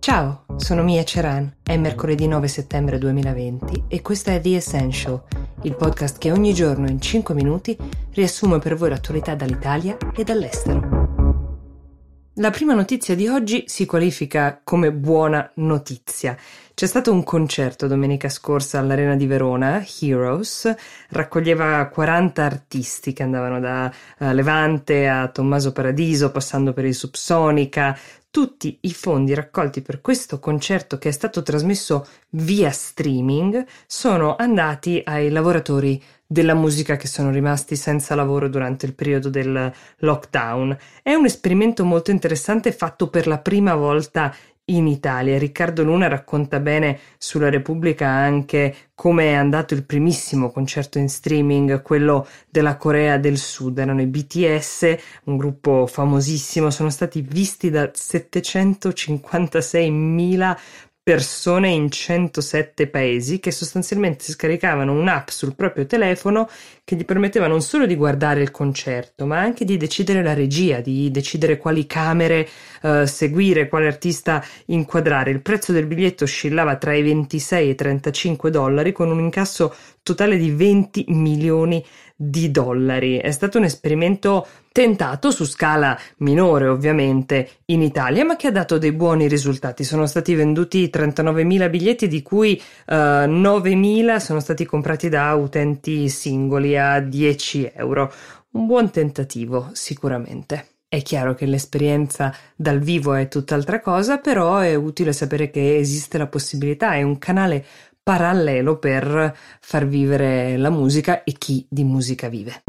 Ciao, sono Mia Ceran, è mercoledì 9 settembre 2020 e questo è The Essential, il podcast che ogni giorno in 5 minuti riassume per voi l'attualità dall'Italia e dall'estero. La prima notizia di oggi si qualifica come buona notizia. C'è stato un concerto domenica scorsa all'Arena di Verona, Heroes, raccoglieva 40 artisti che andavano da uh, Levante a Tommaso Paradiso, passando per il Subsonica, tutti i fondi raccolti per questo concerto che è stato trasmesso via streaming sono andati ai lavoratori della musica che sono rimasti senza lavoro durante il periodo del lockdown. È un esperimento molto interessante fatto per la prima volta in Italia. Riccardo Luna racconta bene sulla Repubblica anche come è andato il primissimo concerto in streaming, quello della Corea del Sud. Erano i BTS, un gruppo famosissimo, sono stati visti da 756.000 persone in 107 paesi che sostanzialmente scaricavano un'app sul proprio telefono che gli permetteva non solo di guardare il concerto, ma anche di decidere la regia, di decidere quali camere uh, seguire, quale artista inquadrare. Il prezzo del biglietto oscillava tra i 26 e i 35 dollari con un incasso totale di 20 milioni di dollari. È stato un esperimento tentato su scala minore ovviamente in Italia ma che ha dato dei buoni risultati. Sono stati venduti 39.000 biglietti di cui eh, 9.000 sono stati comprati da utenti singoli a 10 euro. Un buon tentativo sicuramente. È chiaro che l'esperienza dal vivo è tutt'altra cosa però è utile sapere che esiste la possibilità. È un canale parallelo per far vivere la musica e chi di musica vive.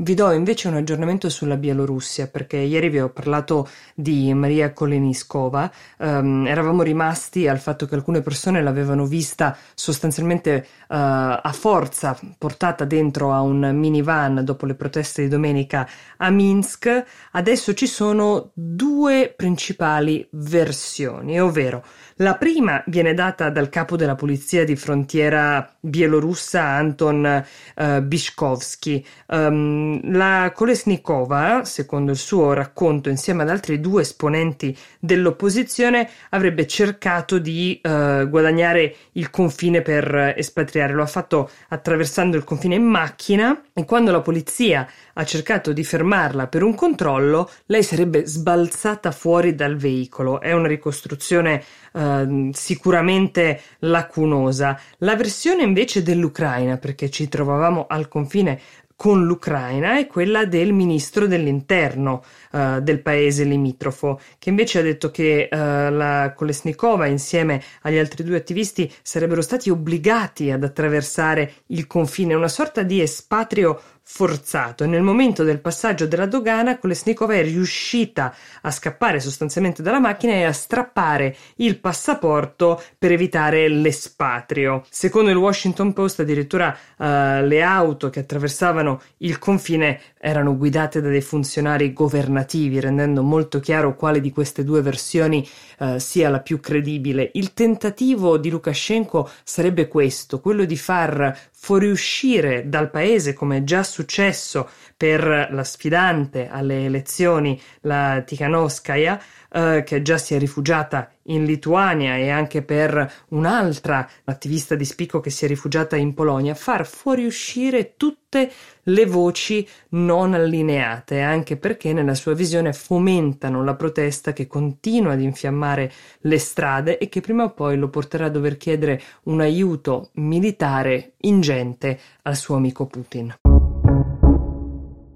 Vi do invece un aggiornamento sulla Bielorussia perché ieri vi ho parlato di Maria Koleniskova. Um, eravamo rimasti al fatto che alcune persone l'avevano vista sostanzialmente uh, a forza portata dentro a un minivan dopo le proteste di domenica a Minsk. Adesso ci sono due principali versioni, ovvero la prima viene data dal capo della polizia di frontiera bielorussa Anton uh, Bishkovsky. Um, la Kolesnikova, secondo il suo racconto, insieme ad altri due esponenti dell'opposizione, avrebbe cercato di uh, guadagnare il confine per espatriare. Lo ha fatto attraversando il confine in macchina e quando la polizia ha cercato di fermarla per un controllo, lei sarebbe sbalzata fuori dal veicolo. È una ricostruzione uh, sicuramente lacunosa. La versione invece dell'Ucraina, perché ci trovavamo al confine con l'Ucraina è quella del ministro dell'interno uh, del paese limitrofo, che invece ha detto che uh, la Kolesnikova insieme agli altri due attivisti sarebbero stati obbligati ad attraversare il confine, una sorta di espatrio forzato e nel momento del passaggio della dogana Kolesnikova è riuscita a scappare sostanzialmente dalla macchina e a strappare il passaporto per evitare l'espatrio. Secondo il Washington Post addirittura uh, le auto che attraversavano il confine erano guidate da dei funzionari governativi rendendo molto chiaro quale di queste due versioni uh, sia la più credibile. Il tentativo di Lukashenko sarebbe questo, quello di far fuoriuscire dal paese come già successo per la sfidante alle elezioni, la Tikhanovskaya, eh, che già si è rifugiata in Lituania e anche per un'altra attivista di spicco che si è rifugiata in Polonia, far fuoriuscire tutte le voci non allineate, anche perché nella sua visione fomentano la protesta che continua ad infiammare le strade e che prima o poi lo porterà a dover chiedere un aiuto militare ingente al suo amico Putin.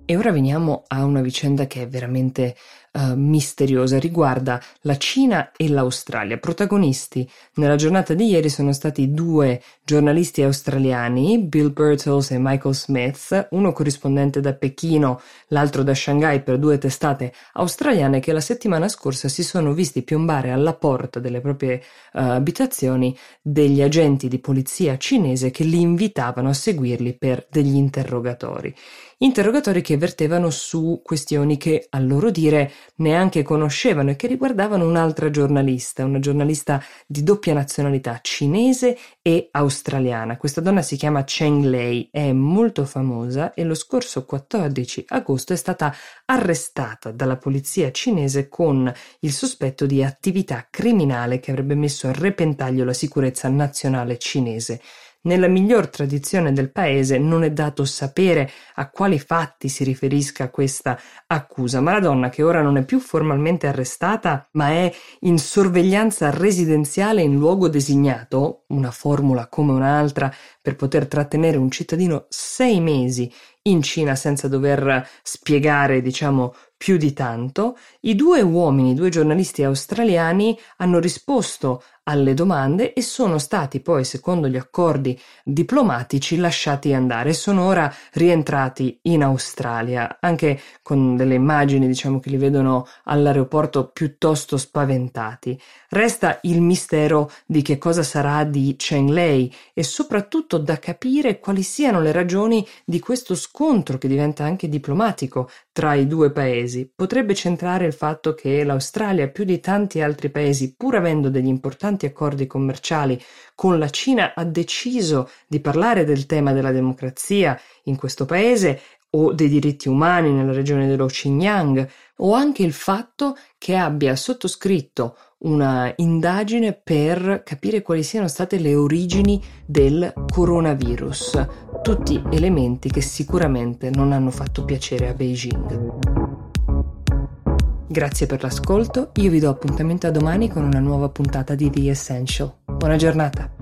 E ora veniamo a una vicenda che è veramente uh, misteriosa, riguarda la Cina e l'Australia. Protagonisti nella giornata di ieri sono stati due giornalisti australiani, Bill Birtles e Michael Smith, uno corrispondente da Pechino, l'altro da Shanghai per due testate australiane che la settimana scorsa si sono visti piombare alla porta delle proprie uh, abitazioni degli agenti di polizia cinese che li invitavano a seguirli per degli interrogatori interrogatori che vertevano su questioni che, a loro dire, neanche conoscevano e che riguardavano un'altra giornalista, una giornalista di doppia nazionalità, cinese e australiana. Questa donna si chiama Cheng Lei, è molto famosa e lo scorso 14 agosto è stata arrestata dalla polizia cinese con il sospetto di attività criminale che avrebbe messo a repentaglio la sicurezza nazionale cinese. Nella miglior tradizione del paese non è dato sapere a quali fatti si riferisca questa accusa, ma la donna che ora non è più formalmente arrestata, ma è in sorveglianza residenziale in luogo designato, una formula come un'altra per poter trattenere un cittadino sei mesi in Cina senza dover spiegare, diciamo, più di tanto, i due uomini, i due giornalisti australiani hanno risposto alle domande e sono stati poi, secondo gli accordi diplomatici, lasciati andare sono ora rientrati in Australia, anche con delle immagini, diciamo, che li vedono all'aeroporto piuttosto spaventati. Resta il mistero di che cosa sarà di Cheng Lei e soprattutto da capire quali siano le ragioni di questo scontro che diventa anche diplomatico tra i due paesi. Potrebbe centrare il fatto che l'Australia, più di tanti altri paesi, pur avendo degli importanti accordi commerciali con la Cina, ha deciso di parlare del tema della democrazia in questo paese o dei diritti umani nella regione dello Xinjiang, o anche il fatto che abbia sottoscritto una indagine per capire quali siano state le origini del coronavirus, tutti elementi che sicuramente non hanno fatto piacere a Beijing. Grazie per l'ascolto, io vi do appuntamento a domani con una nuova puntata di The Essential. Buona giornata!